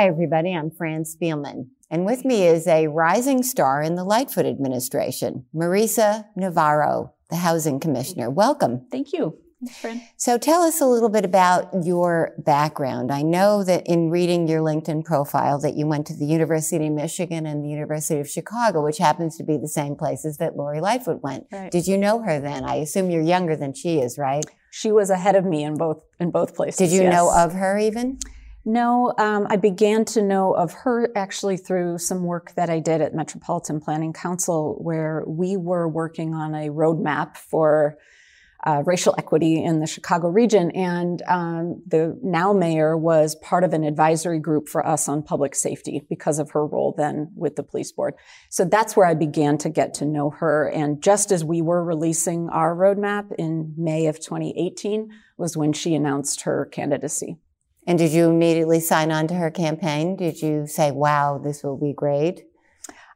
Hi, everybody. I'm Fran Spielman. And with me is a rising star in the Lightfoot administration, Marisa Novara, the housing commissioner. Welcome. Thank you. Thanks. So tell us a little bit about your background. I know that in reading your LinkedIn profile that you went to the University of Michigan and the University of Chicago, which happens to be the same places that Lori Lightfoot went. Right. Did you know her then? I assume you're younger than she is, right? She was ahead of me in both in both places. Did you yes. know of her even? No, um, I began to know of her actually through some work that I did at Metropolitan Planning Council, where we were working on a roadmap for uh, racial equity in the Chicago region. And um, the now mayor was part of an advisory group for us on public safety because of her role then with the police board. So that's where I began to get to know her. And just as we were releasing our roadmap in May of 2018 was when she announced her candidacy. And did you immediately sign on to her campaign? Did you say, wow, this will be great?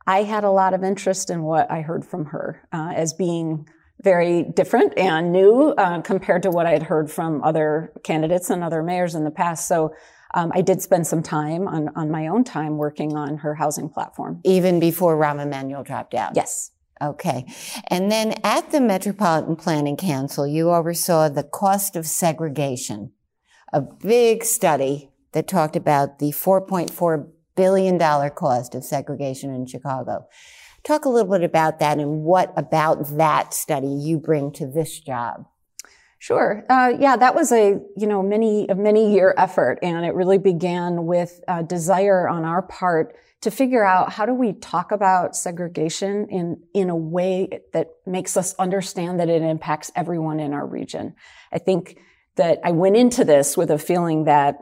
I had a lot of interest in what I heard from her uh, as being very different and new uh, compared to what I had heard from other candidates and other mayors in the past. So um, I did spend some time on, on my own time working on her housing platform. Even before Rahm Emanuel dropped out? Yes. Okay. And then at the Metropolitan Planning Council, you oversaw the cost of segregation, a big study that talked about the $4.4 billion cost of segregation in Chicago. Talk a little bit about that and what about that study you bring to this job. Sure. Uh, yeah, that was a you know many a many year effort, and it really began with a desire on our part to figure out how do we talk about segregation in in a way that makes us understand that it impacts everyone in our region. I think that I went into this with a feeling that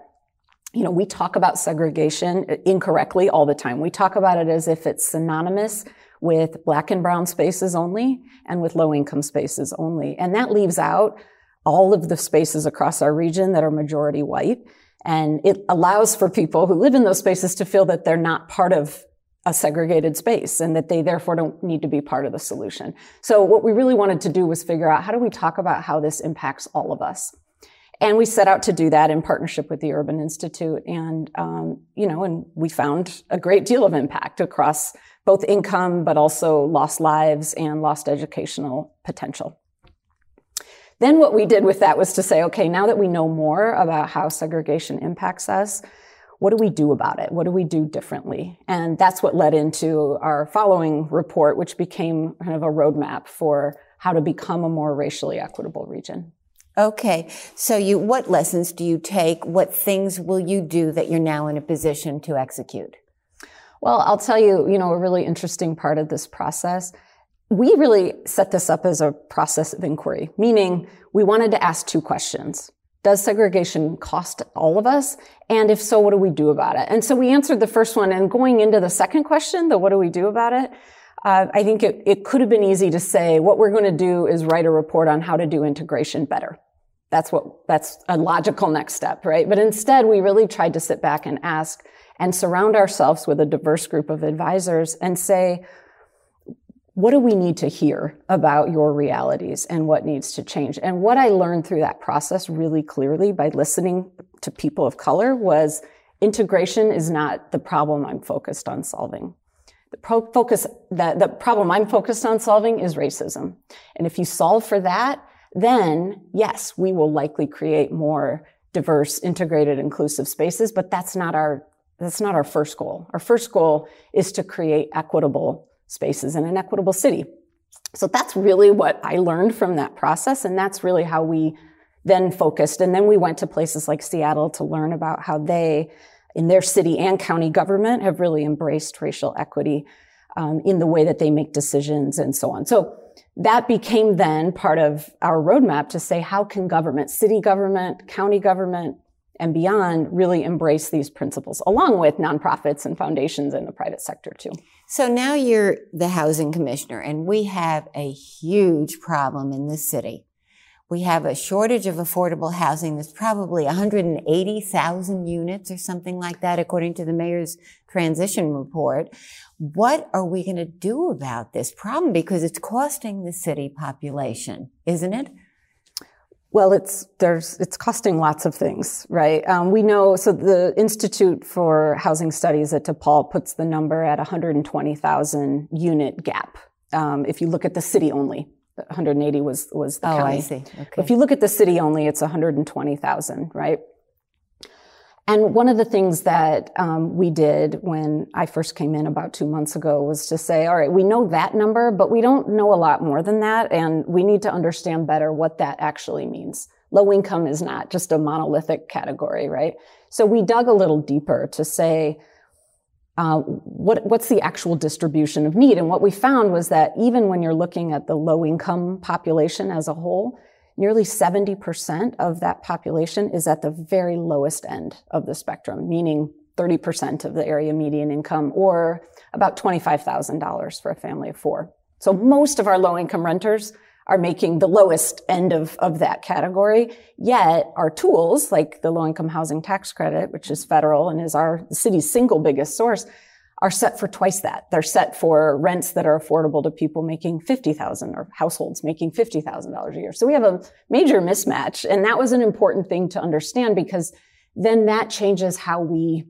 you know, we talk about segregation incorrectly all the time. We talk about it as if it's synonymous with black and brown spaces only and with low income spaces only. And that leaves out all of the spaces across our region that are majority white. And it allows for people who live in those spaces to feel that they're not part of a segregated space and that they therefore don't need to be part of the solution. So what we really wanted to do was figure out how do we talk about how this impacts all of us? And we set out to do that in partnership with the Urban Institute. And, um, you know, and we found a great deal of impact across both income, but also lost lives and lost educational potential. Then what we did with that was to say, okay, now that we know more about how segregation impacts us, what do we do about it? What do we do differently? And that's what led into our following report, which became kind of a roadmap for how to become a more racially equitable region. Okay. So you, what lessons do you take? What things will you do that you're now in a position to execute? Well, I'll tell you, you know, a really interesting part of this process. We really set this up as a process of inquiry, meaning we wanted to ask two questions. Does segregation cost all of us? And if so, what do we do about it? And so we answered the first one and going into the second question, the what do we do about it? Uh, I think it, it could have been easy to say what we're going to do is write a report on how to do integration better. That's what, that's a logical next step, right? But instead, we really tried to sit back and ask and surround ourselves with a diverse group of advisors and say, what do we need to hear about your realities and what needs to change? And what I learned through that process really clearly by listening to people of color was integration is not the problem I'm focused on solving. The pro- focus, the, the problem I'm focused on solving is racism. And if you solve for that, then yes, we will likely create more diverse, integrated, inclusive spaces, but that's not our that's not our first goal. Our first goal is to create equitable spaces in an equitable city. So that's really what I learned from that process. And that's really how we then focused. And then we went to places like Seattle to learn about how they, in their city and county government, have really embraced racial equity um, in the way that they make decisions and so on. So that became then part of our roadmap to say, how can government, city government, county government, and beyond really embrace these principles along with nonprofits and foundations in the private sector too. So now you're the housing commissioner and we have a huge problem in this city. We have a shortage of affordable housing. There's probably 180,000 units or something like that, according to the mayor's transition report. What are we going to do about this problem? Because it's costing the city population, isn't it? Well, it's there's it's costing lots of things, right? Um, we know so the Institute for Housing Studies at DePaul puts the number at 120,000 unit gap. Um, if you look at the city only, 180 was was the oh, county. I see. Okay. If you look at the city only, it's 120,000, right? And one of the things that um, we did when I first came in about two months ago was to say, all right, we know that number, but we don't know a lot more than that. And we need to understand better what that actually means. Low income is not just a monolithic category, right? So we dug a little deeper to say, uh, what, what's the actual distribution of need? And what we found was that even when you're looking at the low income population as a whole, nearly 70% of that population is at the very lowest end of the spectrum, meaning 30% of the area median income or about $25,000 for a family of four. So most of our low income renters are making the lowest end of, of that category. Yet our tools, like the low income housing tax credit, which is federal and is our city's single biggest source, are set for twice that. They're set for rents that are affordable to people making 50,000 or households making $50,000 a year. So we have a major mismatch. And that was an important thing to understand because then that changes how we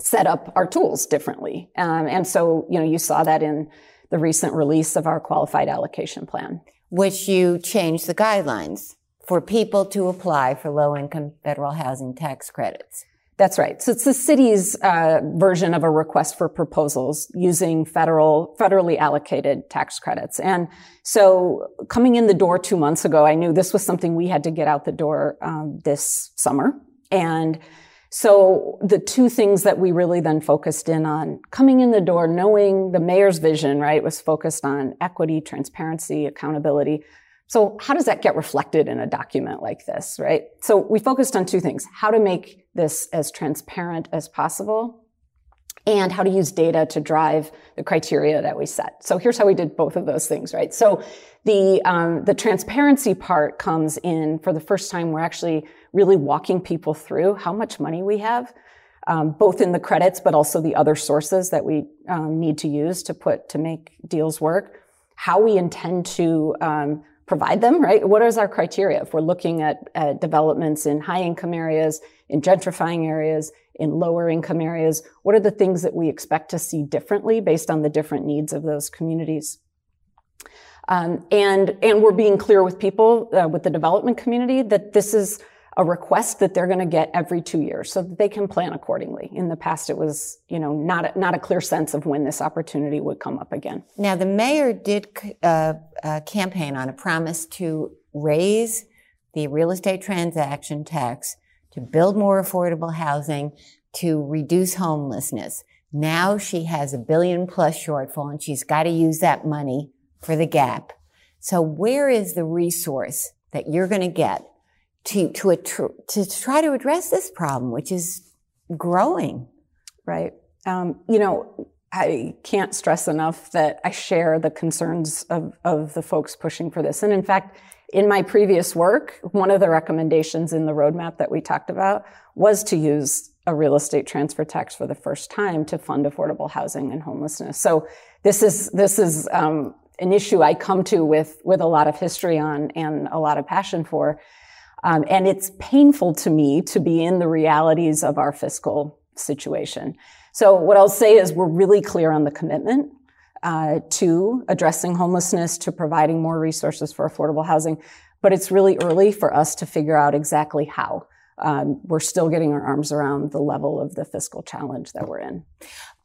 set up our tools differently. Um, and so, you know, you saw that in the recent release of our qualified allocation plan. Which you changed the guidelines for people to apply for low income federal housing tax credits. That's right. So it's the city's uh, version of a request for proposals using federal, federally allocated tax credits. And so coming in the door two months ago, I knew this was something we had to get out the door um, this summer. And so the two things that we really then focused in on coming in the door, knowing the mayor's vision, right, was focused on equity, transparency, accountability. So how does that get reflected in a document like this, right? So we focused on two things, how to make this as transparent as possible and how to use data to drive the criteria that we set. So here's how we did both of those things, right? So the, um, the transparency part comes in for the first time. We're actually really walking people through how much money we have, um, both in the credits, but also the other sources that we um, need to use to put, to make deals work, how we intend to, um, provide them, right? What is our criteria? If we're looking at, at developments in high income areas, in gentrifying areas, in lower income areas, what are the things that we expect to see differently based on the different needs of those communities? Um, and and we're being clear with people, uh, with the development community, that this is a request that they're going to get every two years so that they can plan accordingly. In the past, it was, you know, not a, not a clear sense of when this opportunity would come up again. Now, the mayor did uh, uh, campaign on a promise to raise the real estate transaction tax, to build more affordable housing, to reduce homelessness. Now she has a billion plus shortfall and she's got to use that money for the gap. So where is the resource that you're going to get to, to, to try to address this problem, which is growing. Right. Um, you know, I can't stress enough that I share the concerns of, of the folks pushing for this. And in fact, in my previous work, one of the recommendations in the roadmap that we talked about was to use a real estate transfer tax for the first time to fund affordable housing and homelessness. So this is this is um, an issue I come to with with a lot of history on and a lot of passion for. Um, and it's painful to me to be in the realities of our fiscal situation. So what I'll say is we're really clear on the commitment uh, to addressing homelessness, to providing more resources for affordable housing. but it's really early for us to figure out exactly how. Um, we're still getting our arms around the level of the fiscal challenge that we're in.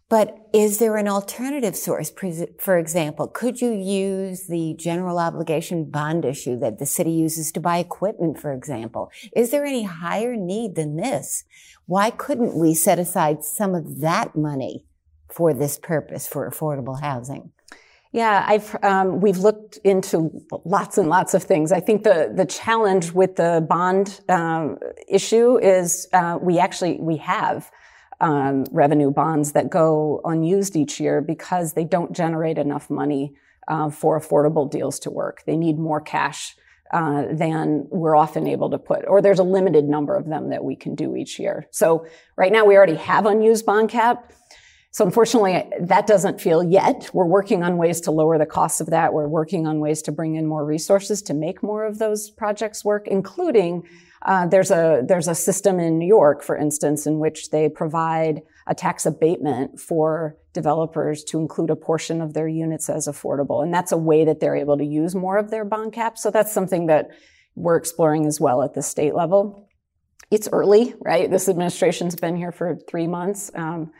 But is there an alternative source? For example, could you use the general obligation bond issue that the city uses to buy equipment, for example? Is there any higher need than this? Why couldn't we set aside some of that money for this purpose, for affordable housing? Yeah, I've um, we've looked into lots and lots of things. I think the the challenge with the bond um, issue is uh, we actually we have um, revenue bonds that go unused each year because they don't generate enough money uh, for affordable deals to work. They need more cash uh, than we're often able to put, or there's a limited number of them that we can do each year. So right now we already have unused bond cap. So unfortunately, that doesn't feel yet. We're working on ways to lower the cost of that. We're working on ways to bring in more resources to make more of those projects work, including uh, there's a there's a system in New York, for instance, in which they provide a tax abatement for developers to include a portion of their units as affordable, and that's a way that they're able to use more of their bond cap. So that's something that we're exploring as well at the state level. It's early, right? This administration's been here for three months. Um,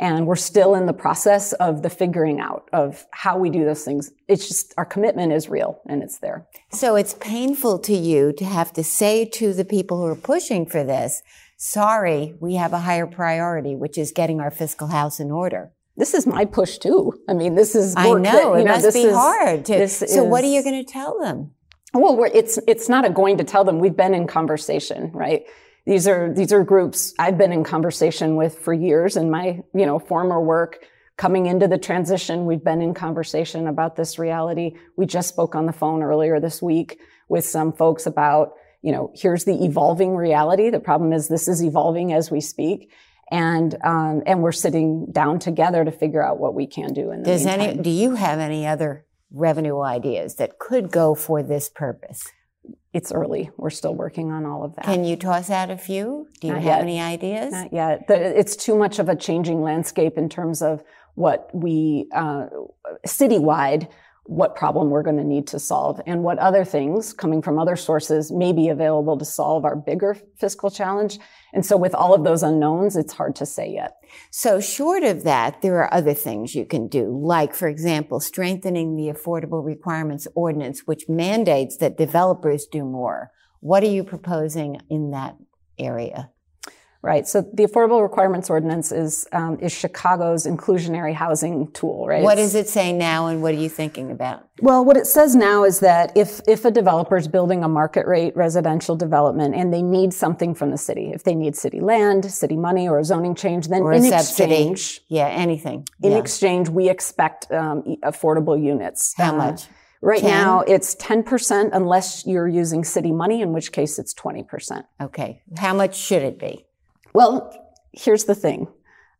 and we're still in the process of the figuring out of how we do those things. It's just our commitment is real and it's there. So it's painful to you to have to say to the people who are pushing for this, sorry, we have a higher priority, which is getting our fiscal house in order. This is my push too. I mean, this is I know that, it know, must be is, hard. To, so is, what are you going to tell them? Well, it's it's not a going to tell them. We've been in conversation, right? These are, these are groups I've been in conversation with for years in my, you know, former work. Coming into the transition, we've been in conversation about this reality. We just spoke on the phone earlier this week with some folks about, you know, here's the evolving reality. The problem is this is evolving as we speak and um, and we're sitting down together to figure out what we can do in the Does meantime. any do you have any other revenue ideas that could go for this purpose? It's early. We're still working on all of that. Can you toss out a few? Do you Not have yet. any ideas? Not yet. It's too much of a changing landscape in terms of what we uh, citywide what problem we're going to need to solve and what other things coming from other sources may be available to solve our bigger fiscal challenge. And so with all of those unknowns, it's hard to say yet. So short of that, there are other things you can do, like, for example, strengthening the Affordable Requirements Ordinance, which mandates that developers do more. What are you proposing in that area? Right. So the Affordable Requirements Ordinance is um, is Chicago's inclusionary housing tool. Right. What does it say now, and what are you thinking about? Well, what it says now is that if if a developer is building a market rate residential development and they need something from the city, if they need city land, city money, or a zoning change, then or in exchange, yeah, anything. In yeah. exchange, we expect um, affordable units. How uh, much? Right 10? now, it's 10% unless you're using city money, in which case it's 20%. Okay. How much should it be? Well, here's the thing.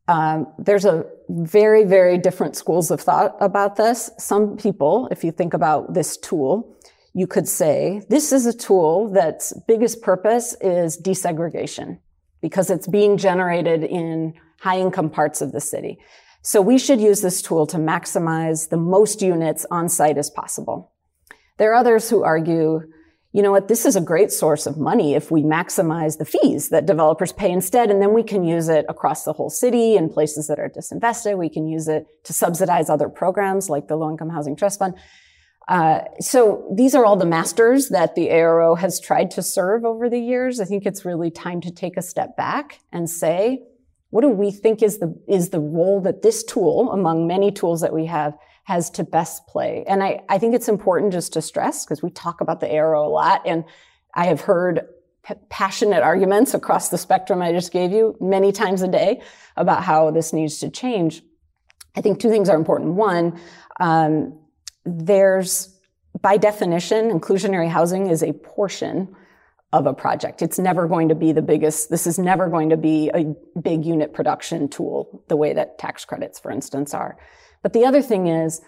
Um, there's a very, very different schools of thought about this. Some people, if you think about this tool, you could say this is a tool that's biggest purpose is desegregation because it's being generated in high income parts of the city. So we should use this tool to maximize the most units on site as possible. There are others who argue you know what, this is a great source of money if we maximize the fees that developers pay instead, and then we can use it across the whole city in places that are disinvested. We can use it to subsidize other programs like the Low Income Housing Trust Fund. Uh, so these are all the masters that the ARO has tried to serve over the years. I think it's really time to take a step back and say, what do we think is the is the role that this tool, among many tools that we have, has to best play. And I, I think it's important just to stress because we talk about the ARO a lot and I have heard p- passionate arguments across the spectrum I just gave you many times a day about how this needs to change. I think two things are important. One, um, there's by definition, inclusionary housing is a portion of a project. It's never going to be the biggest, this is never going to be a big unit production tool, the way that tax credits, for instance, are. But the other thing is,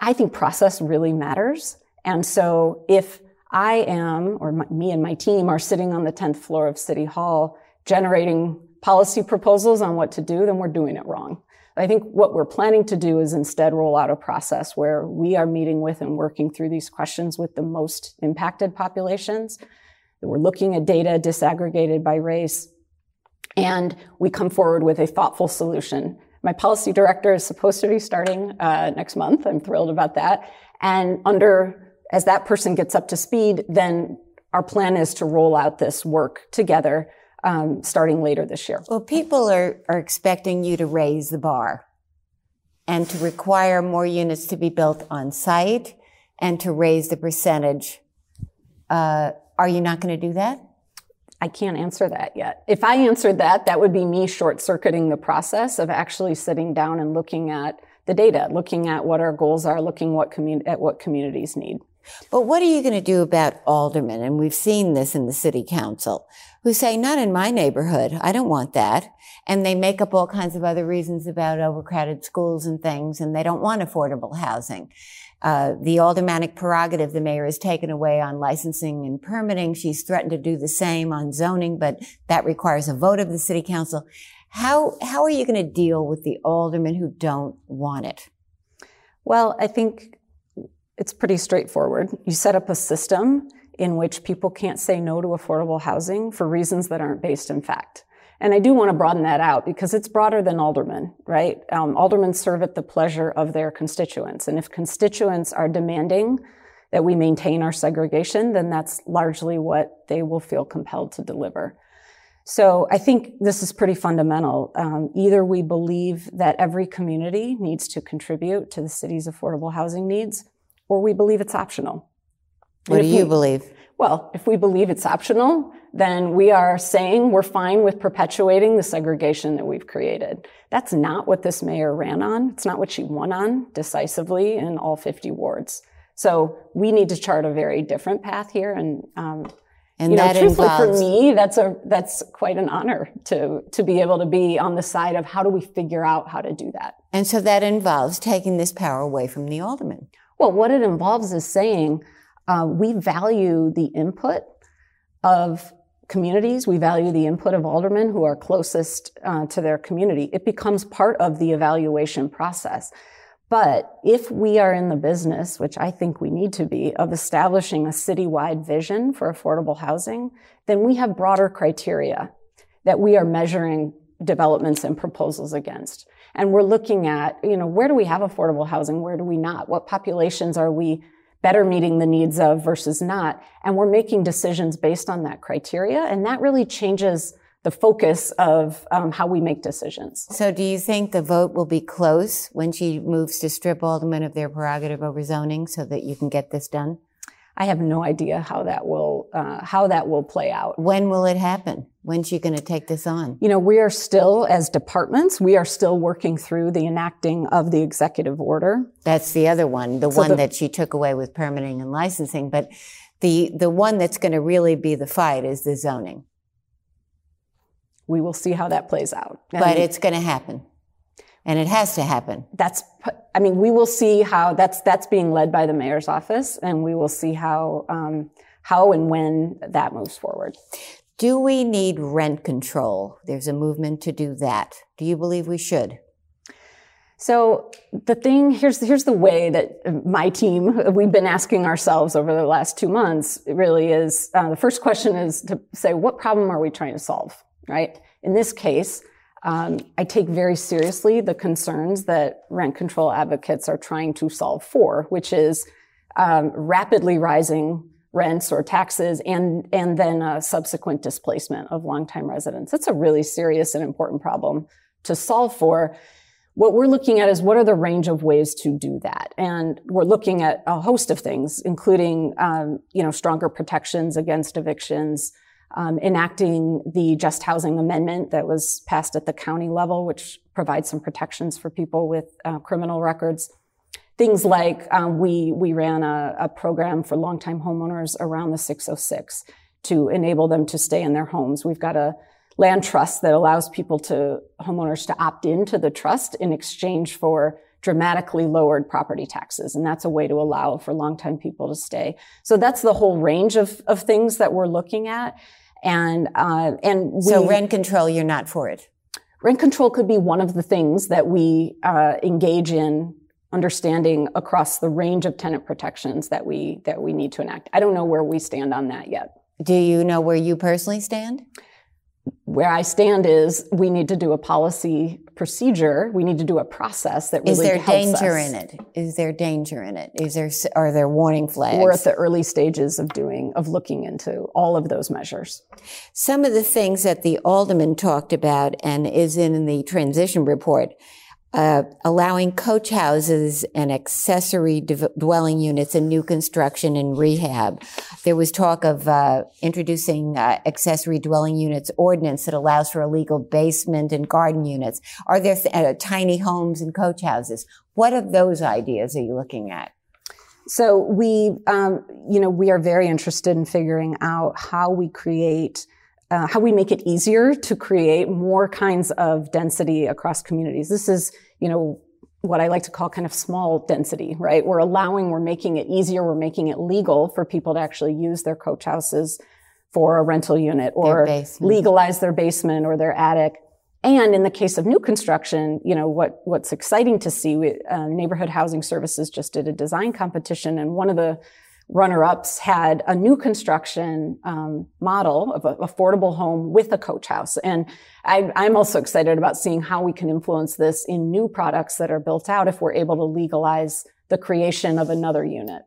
I think process really matters. And so if I am, or my, me and my team are sitting on the 10th floor of City Hall generating policy proposals on what to do, then we're doing it wrong. I think what we're planning to do is instead roll out a process where we are meeting with and working through these questions with the most impacted populations. We're looking at data disaggregated by race, and we come forward with a thoughtful solution. My policy director is supposed to be starting uh, next month. I'm thrilled about that. And under, as that person gets up to speed, then our plan is to roll out this work together um, starting later this year. Well, people are, are expecting you to raise the bar and to require more units to be built on site and to raise the percentage. Uh, are you not going to do that? I can't answer that yet. If I answered that, that would be me short circuiting the process of actually sitting down and looking at the data, looking at what our goals are, looking what commun- at what communities need. But what are you going to do about aldermen? And we've seen this in the city council who say, not in my neighborhood. I don't want that. And they make up all kinds of other reasons about overcrowded schools and things, and they don't want affordable housing. Uh, the aldermanic prerogative the mayor has taken away on licensing and permitting. She's threatened to do the same on zoning, but that requires a vote of the city council. How, how are you going to deal with the aldermen who don't want it? Well, I think it's pretty straightforward. You set up a system in which people can't say no to affordable housing for reasons that aren't based in fact. And I do want to broaden that out because it's broader than aldermen, right? Um, aldermen serve at the pleasure of their constituents. And if constituents are demanding that we maintain our segregation, then that's largely what they will feel compelled to deliver. So I think this is pretty fundamental. Um, either we believe that every community needs to contribute to the city's affordable housing needs, or we believe it's optional. What do you we, believe? Well, if we believe it's optional, then we are saying we're fine with perpetuating the segregation that we've created. That's not what this mayor ran on. It's not what she won on decisively in all 50 wards. So we need to chart a very different path here. And, um, and you know, truthfully involves... for me, that's a, that's quite an honor to, to be able to be on the side of how do we figure out how to do that. And so that involves taking this power away from the alderman. Well, what it involves is saying uh, we value the input of communities. We value the input of aldermen who are closest uh, to their community. It becomes part of the evaluation process. But if we are in the business, which I think we need to be, of establishing a citywide vision for affordable housing, then we have broader criteria that we are measuring developments and proposals against. And we're looking at, you know, where do we have affordable housing? Where do we not? What populations are we better meeting the needs of versus not? And we're making decisions based on that criteria. And that really changes the focus of um, how we make decisions. So, do you think the vote will be close when she moves to strip aldermen of their prerogative over zoning so that you can get this done? I have no idea how that will uh, how that will play out. When will it happen? When's she going to take this on? You know, we are still as departments, we are still working through the enacting of the executive order. That's the other one, the so one the, that she took away with permitting and licensing. But the the one that's going to really be the fight is the zoning. We will see how that plays out. And but it's going to happen and it has to happen. That's, I mean, we will see how that's that's being led by the mayor's office, and we will see how um, how and when that moves forward. Do we need rent control? There's a movement to do that. Do you believe we should? So the thing here's here's the way that my team we've been asking ourselves over the last two months. Really is uh, the first question is to say what problem are we trying to solve, right? In this case, um, I take very seriously the concerns that rent control advocates are trying to solve for, which is um, rapidly rising rents or taxes and and then a subsequent displacement of longtime residents. That's a really serious and important problem to solve for. What we're looking at is what are the range of ways to do that, and we're looking at a host of things, including um, you know stronger protections against evictions, um, enacting the Just Housing Amendment that was passed at the county level, which provides some protections for people with uh, criminal records. Things like um, we we ran a, a program for longtime homeowners around the 606 to enable them to stay in their homes. We've got a land trust that allows people to homeowners to opt into the trust in exchange for dramatically lowered property taxes. And that's a way to allow for longtime people to stay. So that's the whole range of, of things that we're looking at. And, uh, and we, so rent control, you're not for it. rent control could be one of the things that we uh, engage in understanding across the range of tenant protections that we that we need to enact. I don't know where we stand on that yet. Do you know where you personally stand? Where I stand is we need to do a policy procedure. We need to do a process that really Is there danger us. in it? Is there danger in it? Is there are there warning flags? We're at the early stages of doing of looking into all of those measures. Some of the things that the alderman talked about and is in the transition report, uh, allowing coach houses and accessory dev- dwelling units in new construction and rehab. There was talk of uh, introducing uh, accessory dwelling units ordinance that allows for a legal basement and garden units. Are there th- uh, tiny homes and coach houses? What of those ideas are you looking at? So we, um, you know, we are very interested in figuring out how we create, uh, how we make it easier to create more kinds of density across communities. This is, you know, what I like to call kind of small density, right? We're allowing, we're making it easier, we're making it legal for people to actually use their coach houses for a rental unit or basement. legalize their basement or their attic. And in the case of new construction, you know, what, what's exciting to see, we, uh, Neighborhood Housing Services just did a design competition and one of the runner-ups had a new construction um, model of an affordable home with a coach house. And I, I'm also excited about seeing how we can influence this in new products that are built out if we're able to legalize the creation of another unit.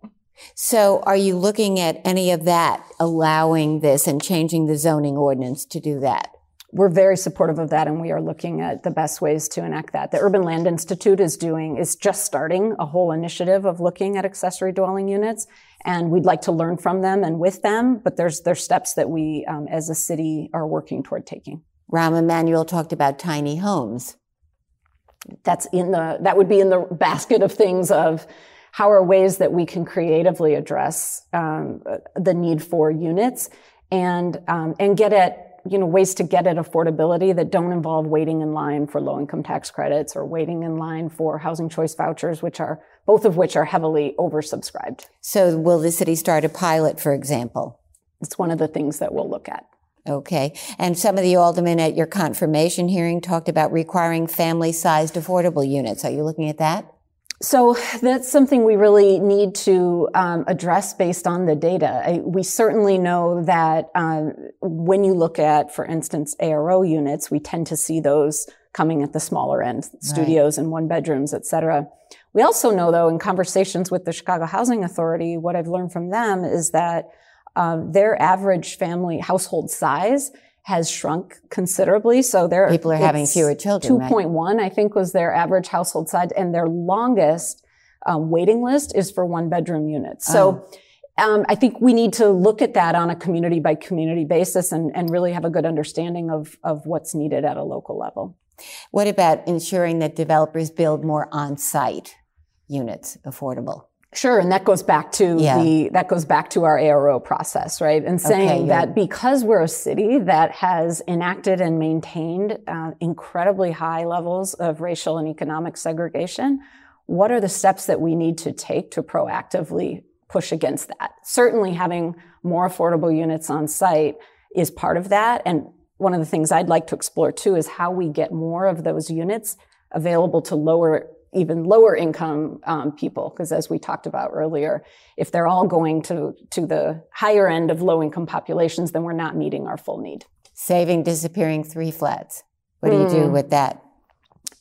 So are you looking at any of that, allowing this and changing the zoning ordinance to do that? We're very supportive of that and we are looking at the best ways to enact that. The Urban Land Institute is doing, is just starting a whole initiative of looking at accessory dwelling units and we'd like to learn from them and with them, but there's, there's steps that we um, as a city are working toward taking. Rahm Emanuel talked about tiny homes. That's in the, that would be in the basket of things of how are ways that we can creatively address um, the need for units and, um, and get at you know, ways to get at affordability that don't involve waiting in line for low income tax credits or waiting in line for housing choice vouchers, which are both of which are heavily oversubscribed. So will the city start a pilot, for example? It's one of the things that we'll look at. Okay. And some of the aldermen at your confirmation hearing talked about requiring family sized affordable units. Are you looking at that? So that's something we really need to um, address based on the data. I, we certainly know that um, when you look at, for instance, ARO units, we tend to see those coming at the smaller end, studios right. and one bedrooms, et cetera. We also know, though, in conversations with the Chicago Housing Authority, what I've learned from them is that um, their average family household size has shrunk considerably. So there people are having fewer children. Two point one, I think, was their average household size, and their longest um, waiting list is for one bedroom units. So. Oh. Um, I think we need to look at that on a community by community basis and, and really have a good understanding of, of what's needed at a local level. What about ensuring that developers build more on-site units affordable? Sure, and that goes back to yeah. the that goes back to our ARO process, right? And saying okay, that because we're a city that has enacted and maintained uh, incredibly high levels of racial and economic segregation, what are the steps that we need to take to proactively push against that? Certainly, having more affordable units on site is part of that, and one of the things I'd like to explore too is how we get more of those units available to lower even lower income um, people because as we talked about earlier if they're all going to to the higher end of low income populations then we're not meeting our full need. Saving disappearing three flats. What do mm. you do with that?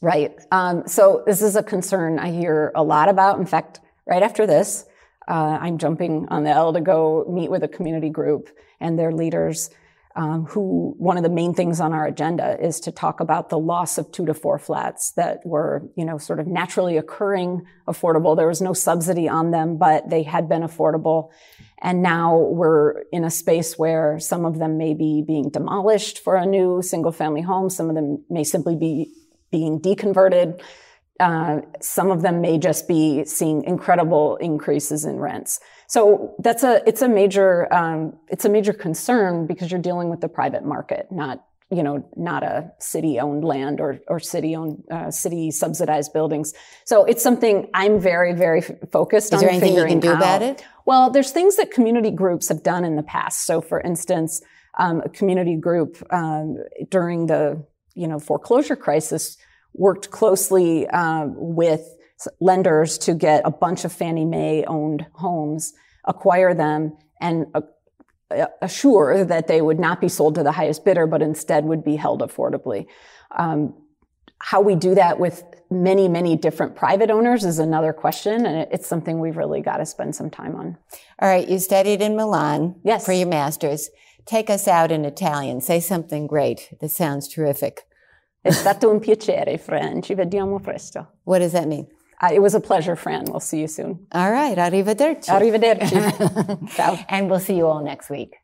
Right. Um, so this is a concern i hear a lot about. In fact right after this uh, i'm jumping on the l to go meet with a community group and their leaders um, who one of the main things on our agenda is to talk about the loss of two to four flats that were, you know, sort of naturally occurring affordable. There was no subsidy on them, but they had been affordable. And now we're in a space where some of them may be being demolished for a new single family home. Some of them may simply be being deconverted. Uh, some of them may just be seeing incredible increases in rents. So that's a it's a major um, it's a major concern because you're dealing with the private market, not you know not a city owned land or or city owned uh, city subsidized buildings. So it's something I'm very very focused Is on. Is there anything you can do out. about it? Well, there's things that community groups have done in the past. So for instance, um, a community group um, during the you know, foreclosure crisis, worked closely um, with lenders to get a bunch of Fannie Mae owned homes, acquire them, and uh, assure that they would not be sold to the highest bidder, but instead would be held affordably. Um, how we do that with many, many different private owners is another question, and it's something we've really got to spend some time on. All right, you studied in Milan yes. for your master's. Take us out in Italian. Say something great. That sounds terrific. È stato un piacere, Fran. Ci vediamo presto. What does that mean? Uh, it was a pleasure, Fran. We'll see you soon. All right. Arrivederci. Arrivederci. Ciao. And we'll see you all next week.